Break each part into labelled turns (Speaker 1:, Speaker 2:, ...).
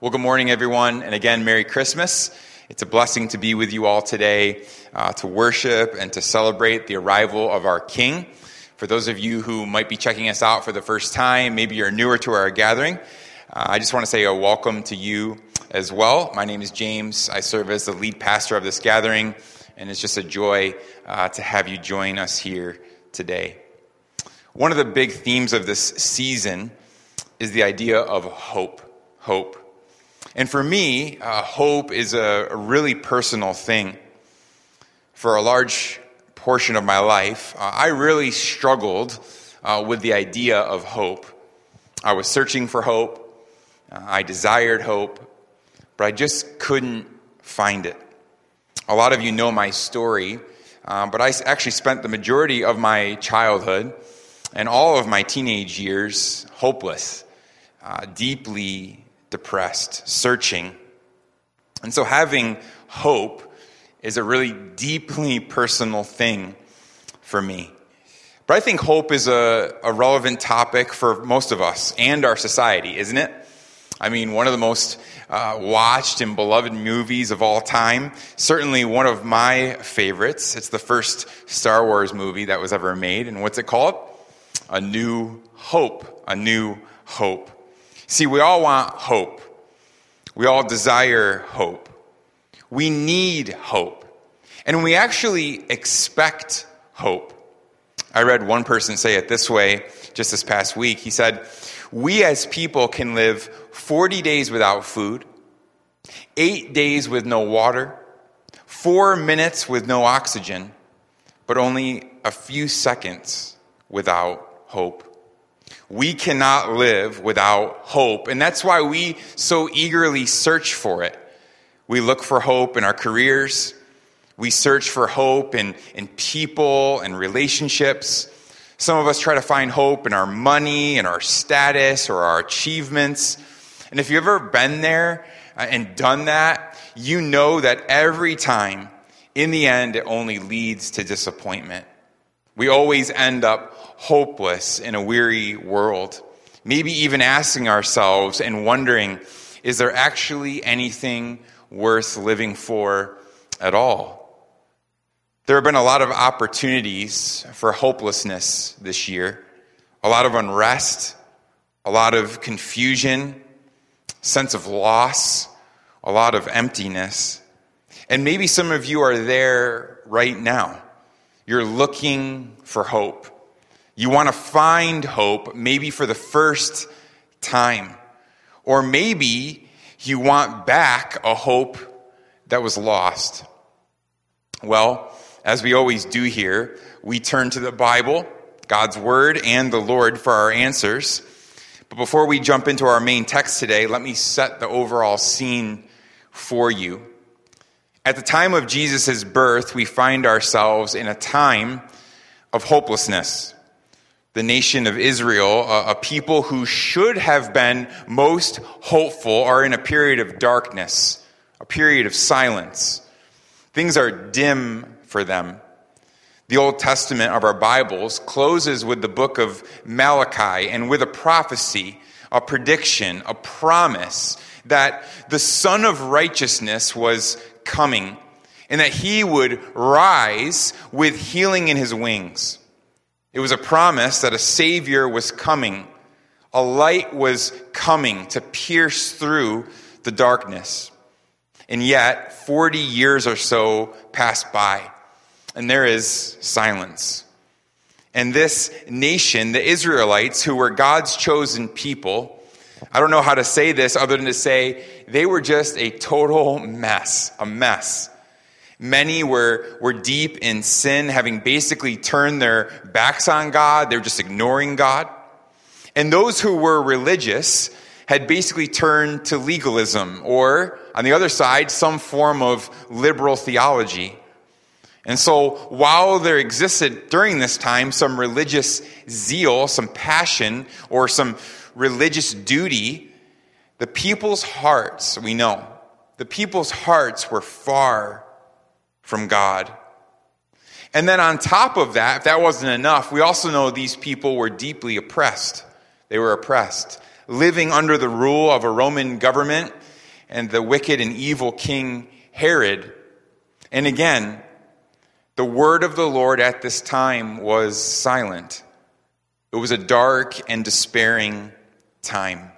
Speaker 1: Well, good morning, everyone, and again, Merry Christmas. It's a blessing to be with you all today uh, to worship and to celebrate the arrival of our King. For those of you who might be checking us out for the first time, maybe you're newer to our gathering, uh, I just want to say a welcome to you as well. My name is James. I serve as the lead pastor of this gathering, and it's just a joy uh, to have you join us here today. One of the big themes of this season is the idea of hope. Hope. And for me, uh, hope is a, really personal thing. For a large portion of my life, uh, I really struggled uh, with the idea of hope. I was searching for hope, uh, I desired hope, but I just couldn't find it. A lot of you know my story, uh, but I actually spent the majority of my childhood and all of my teenage years hopeless, uh, deeply depressed, searching. And so having hope is a really deeply personal thing for me. But I think hope is a, a relevant topic for most of us and our society, isn't it? I mean, one of the most uh, watched and beloved movies of all time. Certainly one of my favorites. It's the first Star Wars movie that was ever made. And what's it called? A New Hope. A New Hope. See, we all want hope. We all desire hope. We need hope. And we actually expect hope. I read one person say it this way just this past week. He said, We as people can live 40 days without food, eight days with no water, four minutes with no oxygen, but only a few seconds without hope. We cannot live without hope. And that's why we so eagerly search for it. We look for hope in our careers. We search for hope in, in people and relationships. Some of us try to find hope in our money and our status or our achievements. And if you've ever been there uh, and done that, you know that every time, in the end, it only leads to disappointment. We always end up hopeless in a weary world. Maybe even asking ourselves and wondering, is there actually anything worth living for at all? There have been a lot of opportunities for hopelessness this year, a lot of unrest, a lot of confusion, sense of loss, a lot of emptiness. And maybe some of you are there right now. You're looking for hope. You want to find hope, maybe for the first time. Or maybe you want back a hope that was lost. Well, as we always do here, we turn to the Bible, God's Word, and the Lord for our answers. But before we jump into our main text today, let me set the overall scene for you. At the time of Jesus' birth, we find ourselves in a time of hopelessness the nation of Israel, a, people who should have been most hopeful, are in a period of darkness, a period of silence. Things are dim for them. The Old Testament of our Bibles closes with the book of Malachi and with a prophecy, a prediction, a promise that the Sun of Righteousness was coming and that he would rise with healing in his wings. It was a promise that a Savior was coming, a light was coming to pierce through the darkness. And yet, 40 years or so passed by, and there is silence. And this nation, the Israelites, who were God's chosen people, I don't know how to say this other than to say they were just a total mess, a mess. Many were, were deep in sin, having basically turned their backs on God. They were just ignoring God. And those who were religious had basically turned to legalism, or on the other side, some form of liberal theology. And so, while there existed during this time some religious zeal, some passion, or some religious duty, the people's hearts, we know, the people's hearts were far from God. And then on top of that, if that wasn't enough, we also know these people were deeply oppressed. They were oppressed, living under the rule of a Roman government and the wicked and evil king Herod. And again, the word of the Lord at this time was silent. It was a dark and despairing time.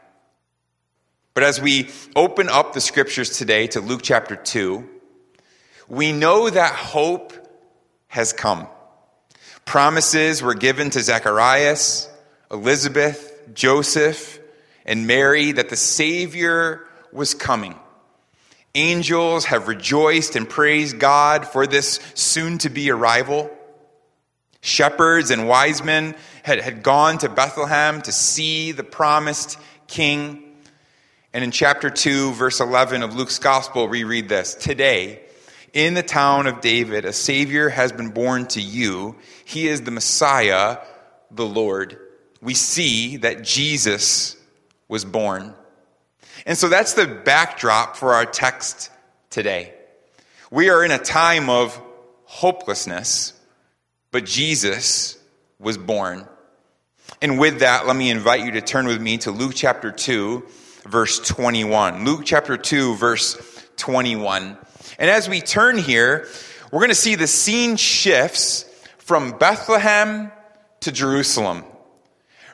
Speaker 1: But as we open up the scriptures today to Luke chapter 2, we know that hope has come. Promises were given to Zacharias, Elizabeth, Joseph, and Mary that the Savior was coming. Angels have rejoiced and praised God for this soon to be arrival. Shepherds and wise men had, had gone to Bethlehem to see the promised king. And in chapter 2, verse 11 of Luke's gospel, we read this Today, in the town of David, a Savior has been born to you. He is the Messiah, the Lord. We see that Jesus was born. And so that's the backdrop for our text today. We are in a time of hopelessness, but Jesus was born. And with that, let me invite you to turn with me to Luke chapter 2, verse 21. Luke chapter 2, verse 21. And as we turn here, we're going to see the scene shifts from Bethlehem to Jerusalem.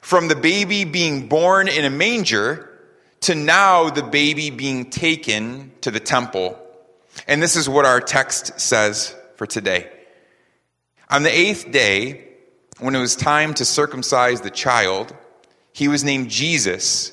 Speaker 1: From the baby being born in a manger to now the baby being taken to the temple. And this is what our text says for today. On the eighth day, when it was time to circumcise the child, he was named Jesus,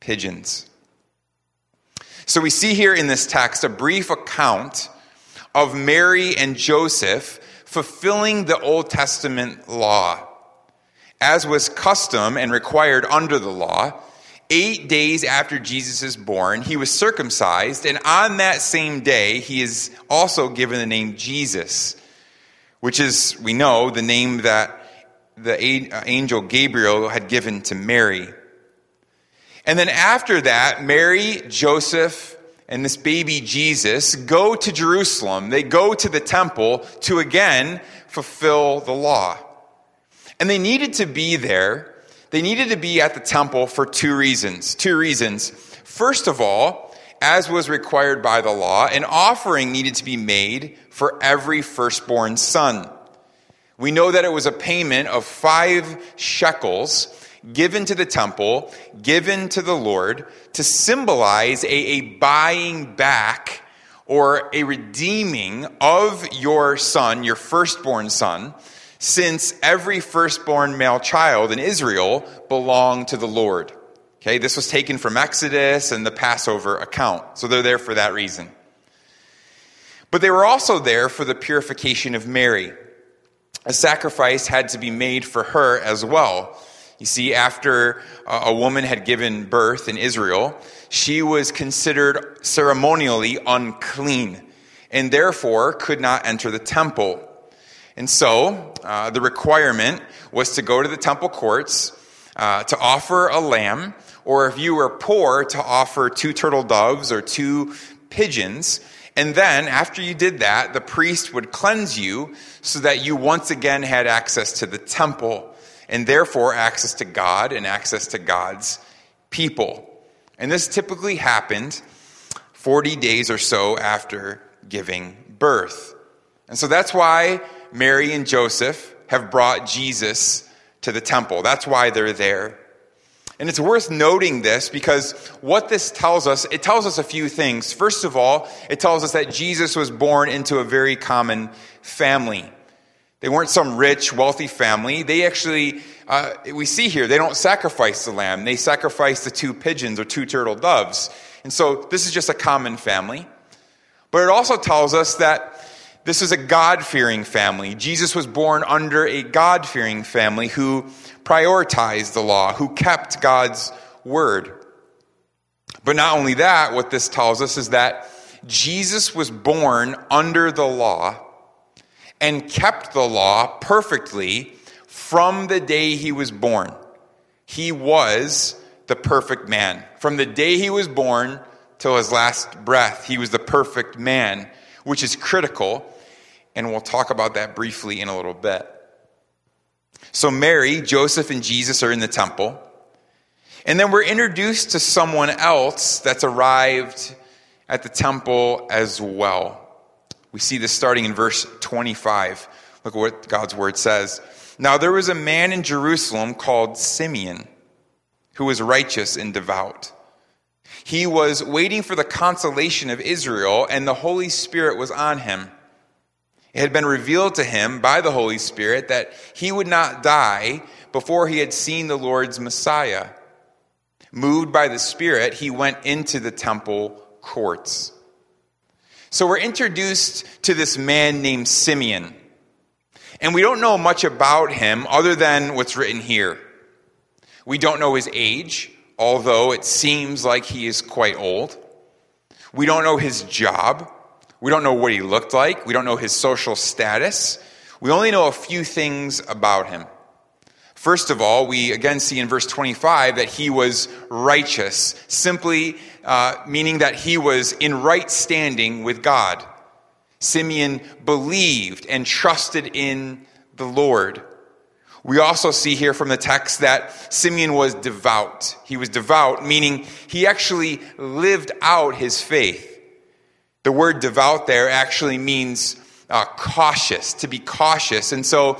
Speaker 1: pigeons. So we see here in this text a brief account of Mary and Joseph fulfilling the Old Testament law. As was custom and required under the law, eight days after Jesus is born, he was circumcised, and on that same day, he is also given the name Jesus, which is, we know, the name that the angel Gabriel had given to Mary. And then after that, Mary, Joseph, and this baby Jesus go to Jerusalem. They go to the temple to again fulfill the law. And they needed to be there they needed to be at the temple for two reasons. Two reasons. First of all, as was required by the law, an offering needed to be made for every firstborn son. We know that it was a payment of five shekels given to the temple, given to the Lord, to symbolize a, a buying back or a redeeming of your son, your firstborn son, since every firstborn male child in Israel belonged to the Lord. Okay, this was taken from Exodus and the Passover account. So they're there for that reason. But they were also there for the purification of Mary. A sacrifice had to be made for her as well. You see, after a woman had given birth in Israel, she was considered ceremonially unclean and therefore could not enter the temple. And so uh, the requirement was to go to the temple courts uh, to offer a lamb, or if you were poor, to offer two turtle doves or two pigeons. And then, after you did that, the priest would cleanse you so that you once again had access to the temple and therefore access to God and access to God's people. And this typically happened 40 days or so after giving birth. And so that's why Mary and Joseph have brought Jesus to the temple. That's why they're there. And it's worth noting this because what this tells us, it tells us a few things. First of all, it tells us that Jesus was born into a very common family. They weren't some rich, wealthy family. They actually, uh, we see here, they don't sacrifice the lamb. They sacrifice the two pigeons or two turtle doves. And so this is just a common family. But it also tells us that this is a God fearing family. Jesus was born under a God fearing family who prioritized the law, who kept God's word. But not only that, what this tells us is that Jesus was born under the law and kept the law perfectly from the day he was born. He was the perfect man. From the day he was born till his last breath, he was the perfect man, which is critical. And we'll talk about that briefly in a little bit. So, Mary, Joseph, and Jesus are in the temple. And then we're introduced to someone else that's arrived at the temple as well. We see this starting in verse 25. Look at what God's word says. Now there was a man in Jerusalem called Simeon who was righteous and devout. He was waiting for the consolation of Israel, and the Holy Spirit was on him. It had been revealed to him by the Holy Spirit that he would not die before he had seen the Lord's Messiah. Moved by the Spirit, he went into the temple courts. So we're introduced to this man named Simeon. And we don't know much about him other than what's written here. We don't know his age, although it seems like he is quite old. We don't know his job. We don't know what he looked like. We don't know his social status. We only know a few things about him. First of all, we again see in verse 25 that he was righteous, simply uh, meaning that he was in right standing with God. Simeon believed and trusted in the Lord. We also see here from the text that Simeon was devout. He was devout, meaning he actually lived out his faith. The word devout there actually means uh, cautious, to be cautious. And so,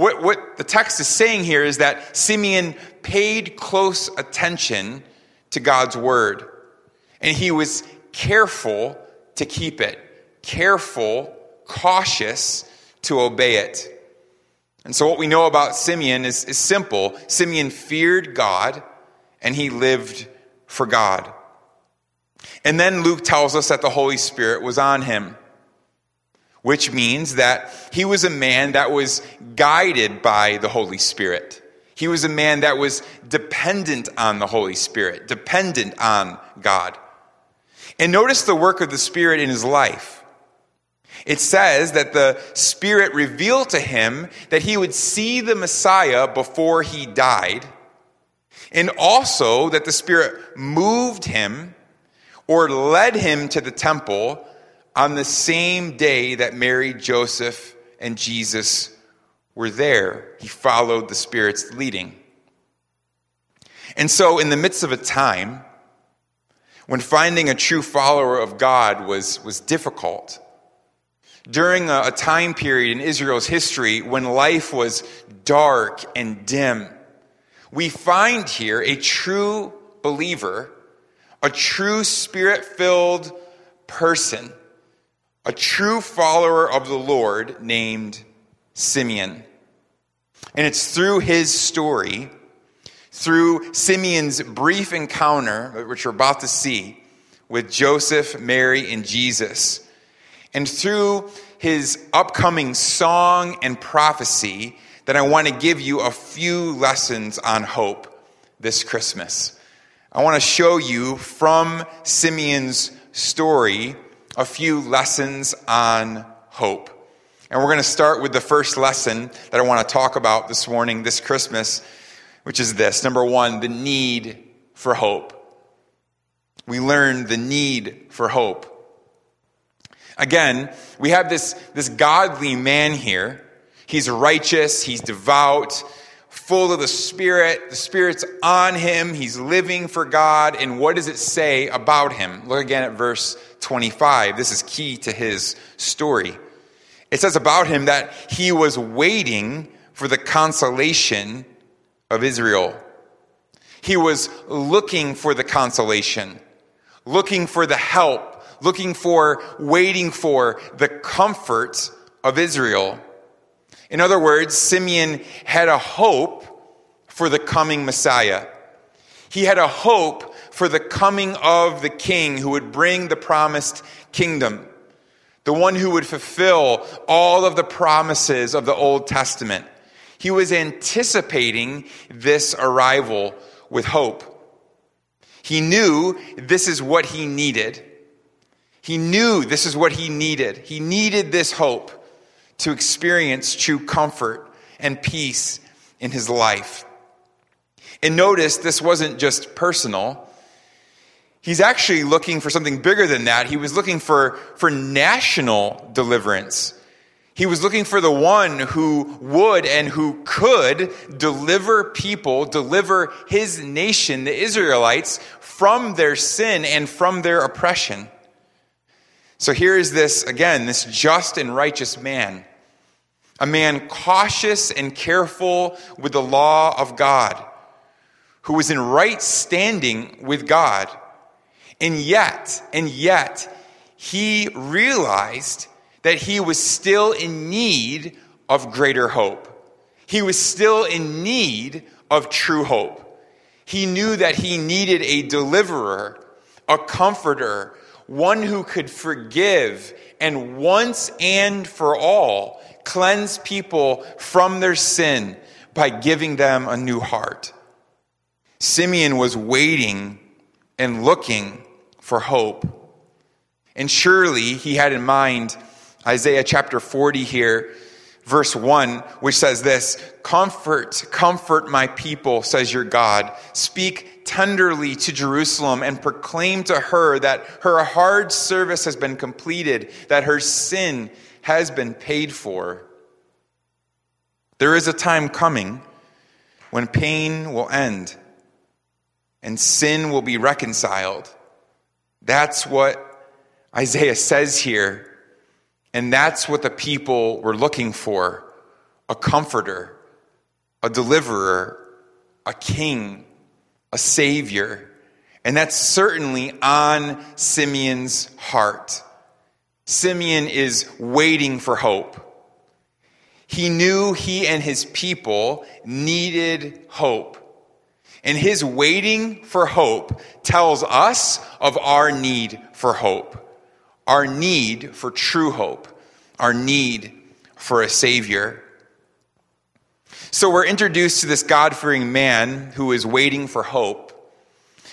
Speaker 1: what, what the text is saying here is that Simeon paid close attention to God's word. And he was careful to keep it, careful, cautious to obey it. And so, what we know about Simeon is, is simple Simeon feared God and he lived for God. And then Luke tells us that the Holy Spirit was on him, which means that he was a man that was guided by the Holy Spirit. He was a man that was dependent on the Holy Spirit, dependent on God. And notice the work of the Spirit in his life. It says that the Spirit revealed to him that he would see the Messiah before he died, and also that the Spirit moved him or led him to the temple on the same day that Mary, Joseph, and Jesus were there. He followed the Spirit's leading. And so, in the midst of a time when finding a true follower of God was, was difficult. During a, a time period in Israel's history when life was dark and dim, we find here a true believer, a true spirit filled person, a true follower of the Lord named Simeon. And it's through his story through Simeon's brief encounter, which we're about to see, with Joseph, Mary, and Jesus, and through his upcoming song and prophecy, that I want to give you a few lessons on hope this Christmas. I want to show you from Simeon's story a few lessons on hope. And we're going to start with the first lesson that I want to talk about this morning, this Christmas, which is this number one, the need for hope. We learn the need for hope. Again, we have this, this godly man here. He's righteous, he's devout, full of the Spirit. The Spirit's on him, he's living for God. And what does it say about him? Look again at verse 25. This is key to his story. It says about him that he was waiting for the consolation of Israel. He was looking for the consolation, looking for the help, looking for, waiting for the comfort of Israel. In other words, Simeon had a hope for the coming Messiah. He had a hope for the coming of the king who would bring the promised kingdom, the one who would fulfill all of the promises of the Old Testament. He was anticipating this arrival with hope. He knew this is what he needed. He knew this is what he needed. He needed this hope to experience true comfort and peace in his life. And notice this wasn't just personal. He's actually looking for something bigger than that. He was looking for, for national deliverance. He was looking for the one who would and who could deliver people, deliver his nation, the Israelites, from their sin and from their oppression. So here is this, again, this just and righteous man, a man cautious and careful with the law of God, who was in right standing with God. And yet, and yet, he realized that he was still in need of greater hope. He was still in need of true hope. He knew that he needed a deliverer, a comforter, one who could forgive and once and for all cleanse people from their sin by giving them a new heart. Simeon was waiting and looking for hope. And surely he had in mind Isaiah chapter 40 here, verse 1, which says this Comfort, comfort my people, says your God. Speak tenderly to Jerusalem and proclaim to her that her hard service has been completed, that her sin has been paid for. There is a time coming when pain will end and sin will be reconciled. That's what Isaiah says here. And that's what the people were looking for a comforter, a deliverer, a king a Savior. And that's certainly on Simeon's heart. Simeon is waiting for hope. He knew he and his people needed hope. And his waiting for hope tells us of our need for hope, our need for true hope, our need for a Savior. So we're introduced to this God fearing man who is waiting for hope.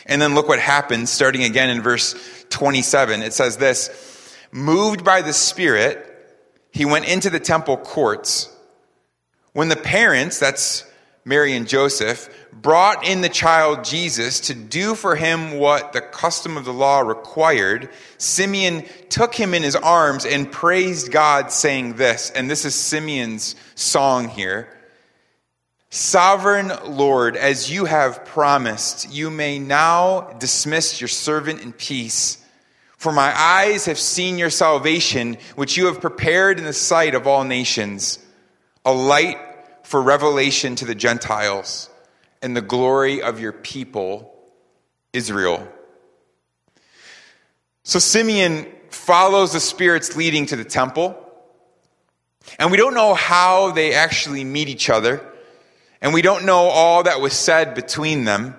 Speaker 1: And then look what happens, starting again in verse 27. It says this Moved by the Spirit, he went into the temple courts. When the parents, that's Mary and Joseph, brought in the child Jesus to do for him what the custom of the law required, Simeon took him in his arms and praised God, saying this. And this is Simeon's song here. Sovereign Lord, as you have promised, you may now dismiss your servant in peace. For my eyes have seen your salvation, which you have prepared in the sight of all nations, a light for revelation to the Gentiles and the glory of your people, Israel. So Simeon follows the Spirit's leading to the temple. And we don't know how they actually meet each other. And we don't know all that was said between them.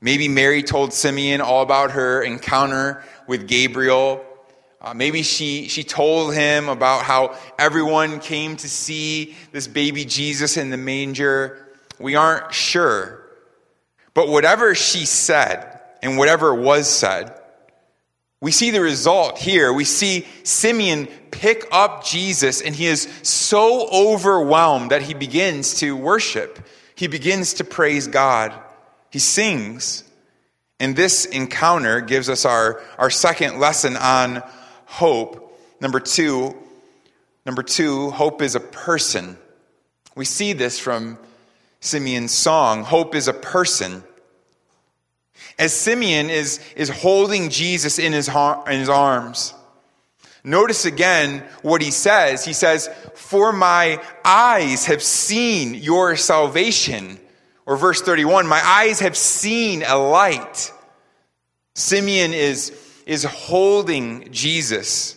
Speaker 1: Maybe Mary told Simeon all about her encounter with Gabriel. Uh, maybe she, she told him about how everyone came to see this baby Jesus in the manger. We aren't sure. But whatever she said and whatever was said, we see the result here. We see Simeon pick up Jesus, and he is so overwhelmed that he begins to worship. He begins to praise God. He sings. And this encounter gives us our, our second lesson on hope. Number two, number two, hope is a person. We see this from Simeon's song. Hope is a person as Simeon is, is holding Jesus in his, in his arms. Notice again what he says. He says, For my eyes have seen your salvation. Or verse 31, my eyes have seen a light. Simeon is, is holding Jesus.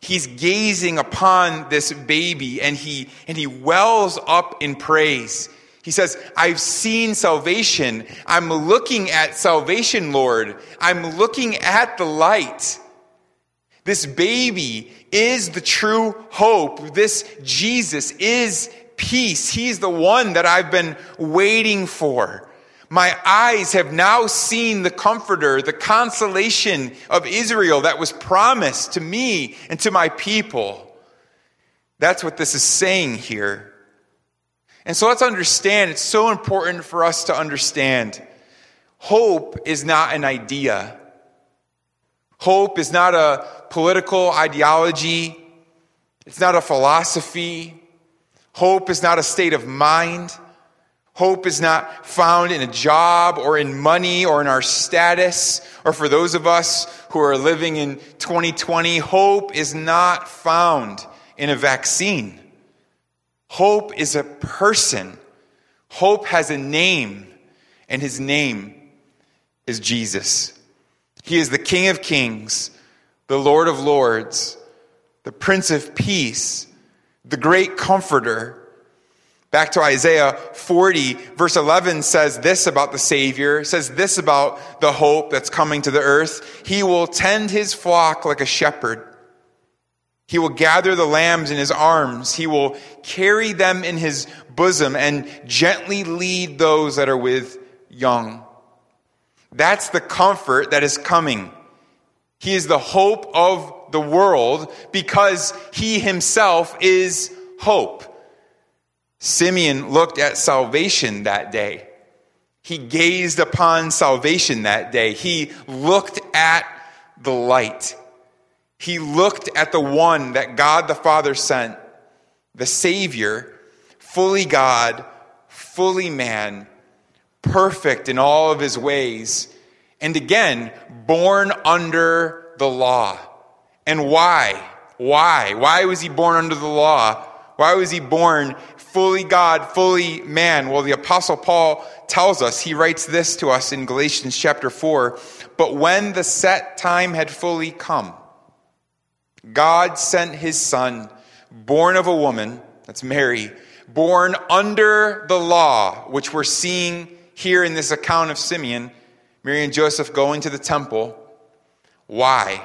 Speaker 1: He's gazing upon this baby and he, and he wells up in praise. He says, I've seen salvation. I'm looking at salvation, Lord. I'm looking at the light. This baby is the true hope. This Jesus is peace. He's the one that I've been waiting for. My eyes have now seen the comforter, the consolation of Israel that was promised to me and to my people. That's what this is saying here. And so let's understand, it's so important for us to understand. Hope is not an idea. Hope is not a political ideology. It's not a philosophy. Hope is not a state of mind. Hope is not found in a job or in money or in our status. Or for those of us who are living in 2020, hope is not found in a vaccine. Hope is a person. Hope has a name, and his name is Jesus. He is the King of Kings, the Lord of Lords, the Prince of Peace, the great comforter Back to Isaiah 40, verse 11 says this about the Savior, says this about the hope that's coming to the earth. He will tend his flock like a shepherd. He will gather the lambs in his arms. He will carry them in his bosom and gently lead those that are with young. That's the comfort that is coming. He is the hope of the world because he himself is hope. Simeon looked at salvation that day. He gazed upon salvation that day. He looked at the light. He looked at the one that God the Father sent, the Savior, fully God, fully man, perfect in all of his ways, and again, born under the law. And why? Why? Why was he born under the law? Why was he born fully God, fully man? Well, the Apostle Paul tells us, he writes this to us in Galatians chapter 4 But when the set time had fully come, God sent his son, born of a woman, that's Mary, born under the law, which we're seeing here in this account of Simeon, Mary and Joseph going to the temple. Why?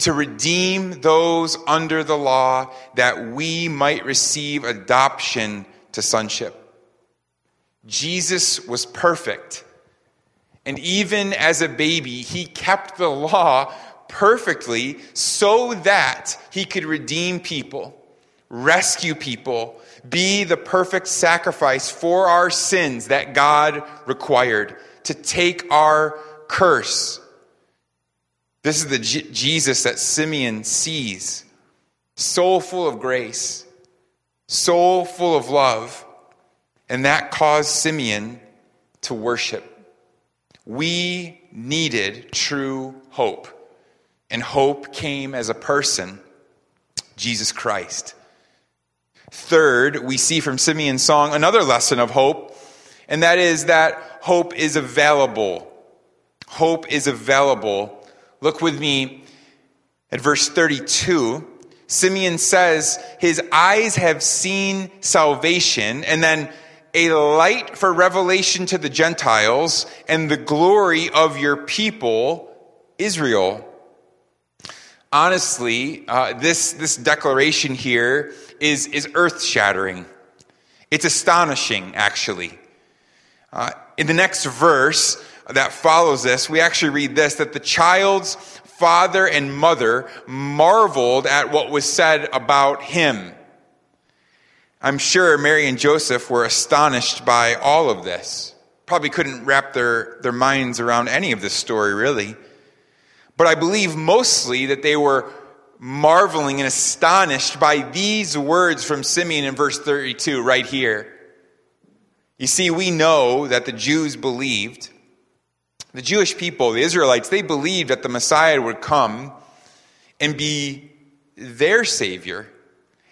Speaker 1: To redeem those under the law that we might receive adoption to sonship. Jesus was perfect. And even as a baby, he kept the law perfectly so that he could redeem people, rescue people, be the perfect sacrifice for our sins that God required, to take our curse this is the J- Jesus that Simeon sees, so full of grace, so full of love, and that caused Simeon to worship. We needed true hope, and hope came as a person, Jesus Christ. Third, we see from Simeon's song another lesson of hope, and that is that hope is available. Hope is available Look with me at verse 32. Simeon says, His eyes have seen salvation, and then a light for revelation to the Gentiles and the glory of your people, Israel. Honestly, uh, this, this declaration here is, is earth shattering. It's astonishing, actually. Uh, in the next verse, that follows this, we actually read this that the child's father and mother marveled at what was said about him. I'm sure Mary and Joseph were astonished by all of this. Probably couldn't wrap their, their minds around any of this story, really. But I believe mostly that they were marveling and astonished by these words from Simeon in verse 32 right here. You see, we know that the Jews believed the Jewish people, the Israelites, they believed that the Messiah would come and be their Savior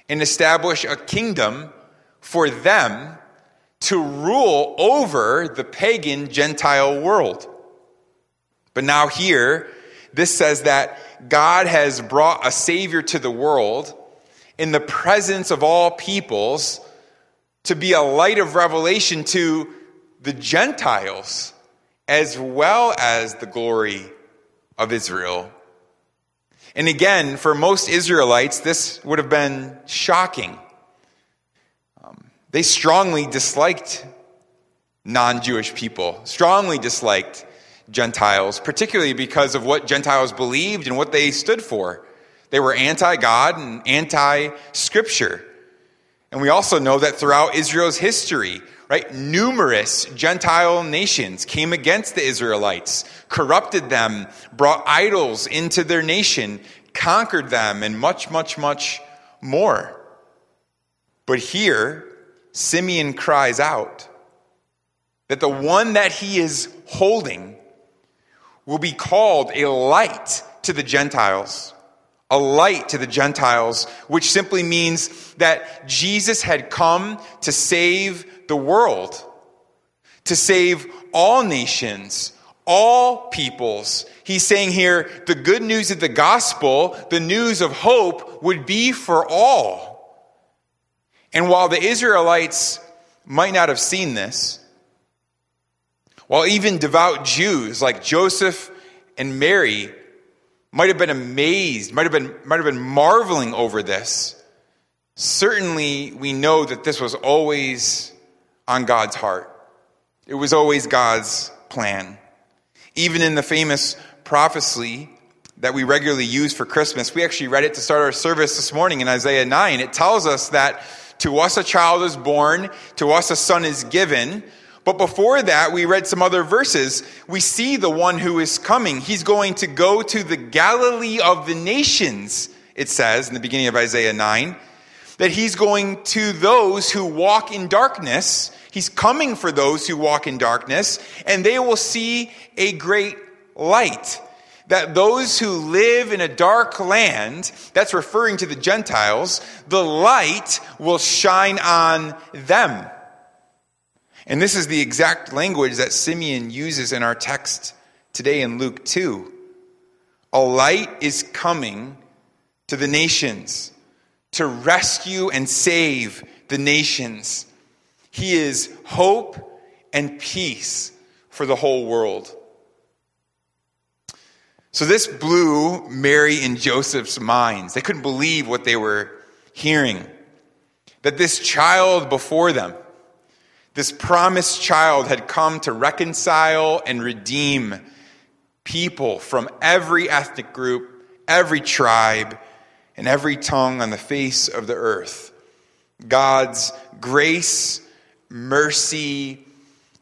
Speaker 1: and establish a kingdom for them to rule over the pagan Gentile world. But now, here, this says that God has brought a Savior to the world in the presence of all peoples to be a light of revelation to the Gentiles as well as the glory of Israel. And again, for most Israelites, this would have been shocking. Um, they strongly disliked non Jewish people, strongly disliked Gentiles, particularly because of what Gentiles believed and what they stood for. They were anti God and anti Scripture. And we also know that throughout Israel's history, right, numerous Gentile nations came against the Israelites, corrupted them, brought idols into their nation, conquered them, and much, much, much more. But here, Simeon cries out that the one that he is holding will be called a light to the Gentiles. A light to the Gentiles, which simply means that Jesus had come to save the world, to save all nations, all peoples. He's saying here the good news of the gospel, the news of hope, would be for all. And while the Israelites might not have seen this, while even devout Jews like Joseph and Mary might have been amazed, might have been, might have been marveling over this, certainly we know that this was always on God's heart. It was always God's plan. Even in the famous prophecy that we regularly use for Christmas, we actually read it to start our service this morning in Isaiah 9. It tells us that to us a child is born, to us a son is given. But before that, we read some other verses. We see the one who is coming. He's going to go to the Galilee of the nations, it says in the beginning of Isaiah 9, that he's going to those who walk in darkness. He's coming for those who walk in darkness, and they will see a great light that those who live in a dark land, that's referring to the Gentiles, the light will shine on them. And this is the exact language that Simeon uses in our text today in Luke 2. A light is coming to the nations to rescue and save the nations. He is hope and peace for the whole world. So this blew Mary and Joseph's minds. They couldn't believe what they were hearing. That this child before them, this promised child, had come to reconcile and redeem people from every ethnic group, every tribe, and every tongue on the face of the earth. God's grace, mercy,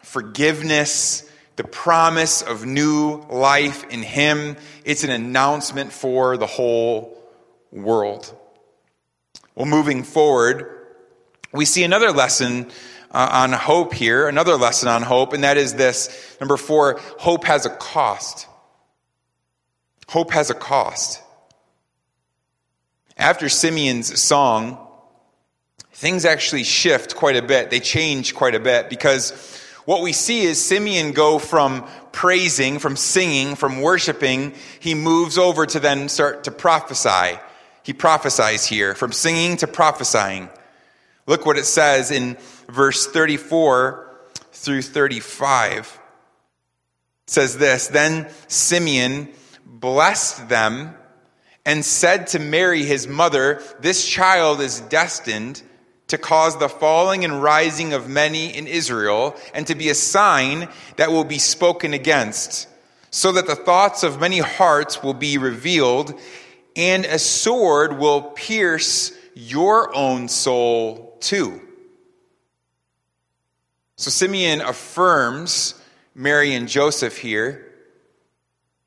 Speaker 1: forgiveness, the promise of new life in Him. It's an announcement for the whole world. Well, moving forward, we see another lesson uh, on hope here, another lesson on hope, and that is this. Number four, hope has a cost. Hope has a cost. After Simeon's song, things actually shift quite a bit. They change quite a bit because what we see is Simeon go from praising, from singing, from worshiping, he moves over to then start to prophesy. He prophesies here, from singing to prophesying. Look what it says in verse 34 through 35. It says this Then Simeon blessed them and said to Mary, his mother, This child is destined to cause the falling and rising of many in Israel, and to be a sign that will be spoken against, so that the thoughts of many hearts will be revealed, and a sword will pierce your own soul too. So Simeon affirms Mary and Joseph here.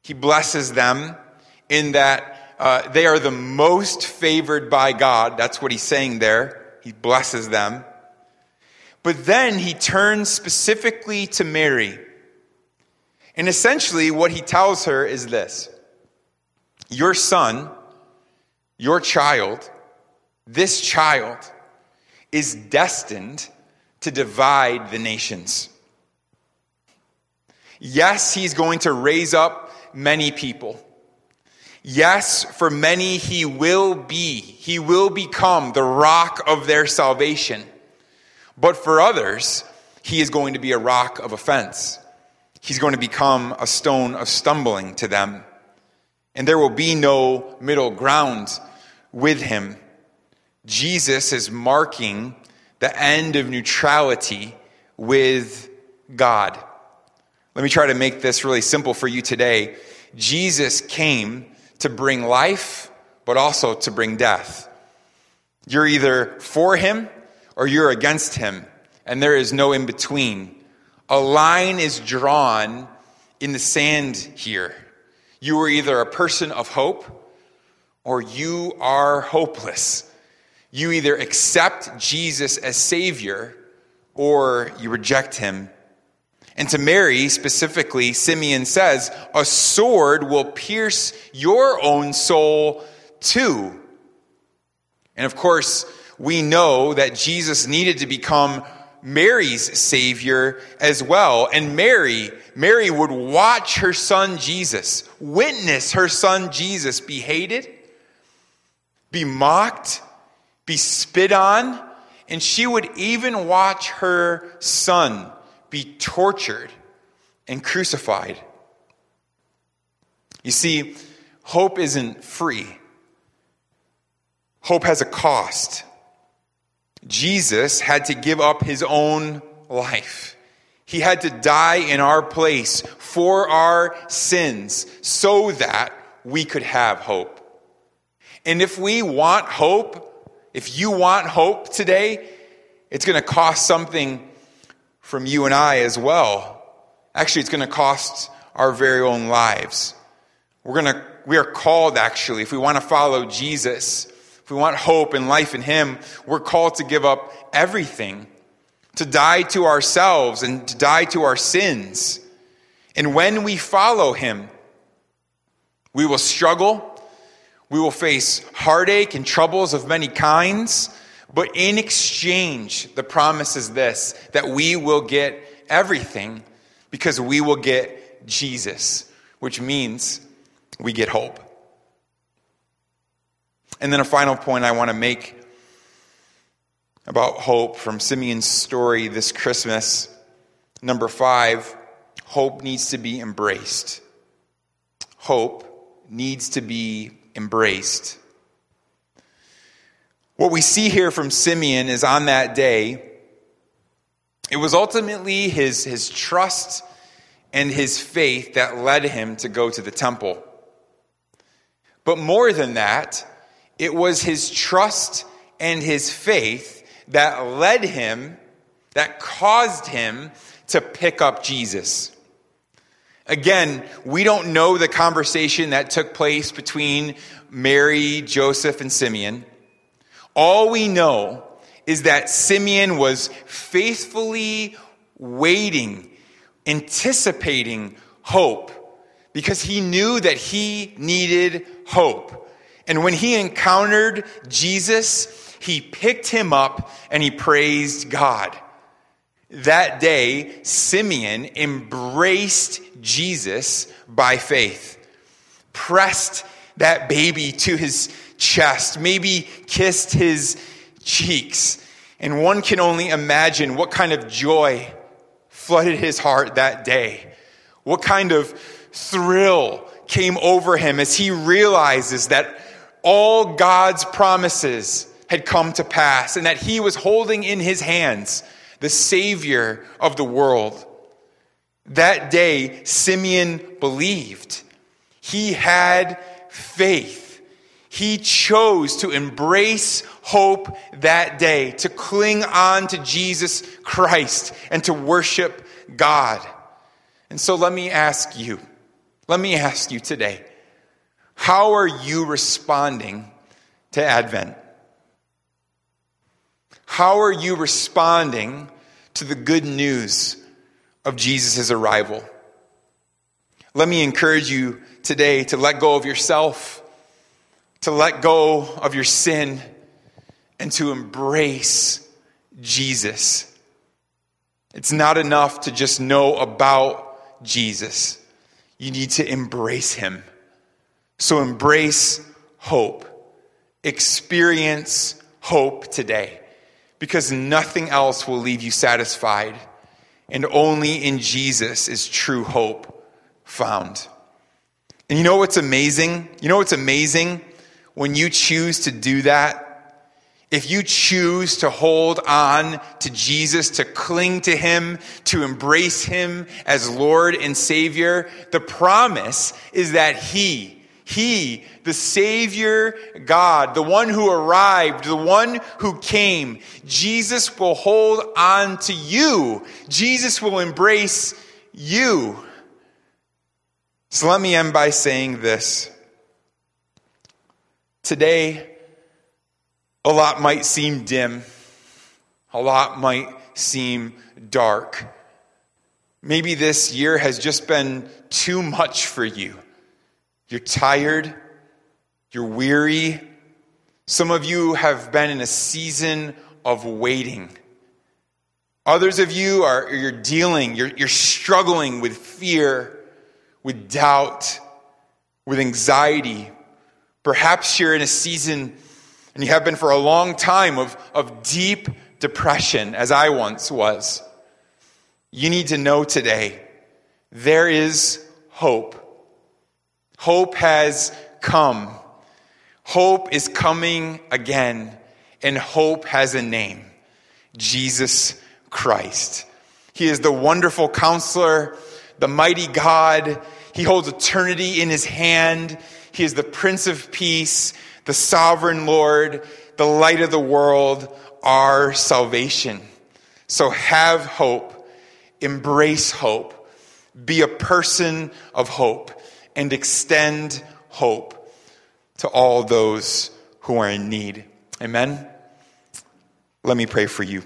Speaker 1: He blesses them in that uh, they are the most favored by God. That's what he's saying there. He blesses them. But then he turns specifically to Mary. And essentially, what he tells her is this Your son, your child, this child is destined to divide the nations. Yes, he's going to raise up many people. Yes, for many he will be. He will become the rock of their salvation. But for others, he is going to be a rock of offense. He's going to become a stone of stumbling to them. And there will be no middle ground with him. Jesus is marking the end of neutrality with God. Let me try to make this really simple for you today. Jesus came to bring life, but also to bring death. You're either for him or you're against him, and there is no in between. A line is drawn in the sand here. You are either a person of hope or you are hopeless. You either accept Jesus as Savior or you reject him. And to Mary, specifically, Simeon says, A sword will pierce your own soul too. And of course, we know that Jesus needed to become Mary's Savior as well. And Mary, Mary would watch her son Jesus, witness her son Jesus be hated, be mocked, be spit on, and she would even watch her son be tortured and crucified. You see, hope isn't free, hope has a cost. Jesus had to give up his own life. He had to die in our place for our sins so that we could have hope. And if we want hope, if you want hope today, it's going to cost something from you and I as well. Actually, it's going to cost our very own lives. We're going to, we are called actually, if we want to follow Jesus, if we want hope and life in Him, we're called to give up everything, to die to ourselves and to die to our sins. And when we follow Him, we will struggle, we will face heartache and troubles of many kinds. But in exchange, the promise is this that we will get everything because we will get Jesus, which means we get hope. And then a final point I want to make about hope from Simeon's story this Christmas. Number five, hope needs to be embraced. Hope needs to be embraced. What we see here from Simeon is on that day, it was ultimately his, his trust and his faith that led him to go to the temple. But more than that, it was his trust and his faith that led him, that caused him to pick up Jesus. Again, we don't know the conversation that took place between Mary, Joseph, and Simeon. All we know is that Simeon was faithfully waiting, anticipating hope, because he knew that he needed hope. And when he encountered Jesus, he picked him up and he praised God. That day, Simeon embraced Jesus by faith, pressed that baby to his chest, maybe kissed his cheeks. And one can only imagine what kind of joy flooded his heart that day. What kind of thrill came over him as he realizes that all God's promises had come to pass and that he was holding in his hands the Savior of the world. That day, Simeon believed. He had faith. He chose to embrace hope that day, to cling on to Jesus Christ and to worship God. And so let me ask you, let me ask you today, how are you responding to Advent? How are you responding to the good news of Jesus' arrival? Let me encourage you today to let go of yourself to let go of your sin and to embrace Jesus. It's not enough to just know about Jesus. You need to embrace him. So embrace hope. Experience hope today because nothing else will leave you satisfied. And only in Jesus is true hope found. And you know what's amazing? You know what's amazing? When you choose to do that If you choose to hold on to Jesus, to cling to Him, to embrace Him as Lord and Savior, the promise is that He, He, the Savior God, the one who arrived, the one who came, Jesus will hold on to you. Jesus will embrace you. So let me end by saying this. Today, a lot might seem dim, a lot might seem dark. Maybe this year has just been too much for you. You're tired, you're weary. Some of you have been in a season of waiting. Others of you are you're dealing, you're, you're struggling with fear, with doubt, with anxiety. Perhaps you're in a season and you have been for a long time of, of deep depression, as I once was. You need to know today there is hope. Hope has come. Hope is coming again, and hope has a name Jesus Christ. He is the wonderful counselor, the mighty God. He holds eternity in his hand. He is the Prince of Peace the sovereign Lord, the light of the world, our salvation. So have hope, embrace hope, be a person of hope, and extend hope to all those who are in need. Amen. Let me pray for you.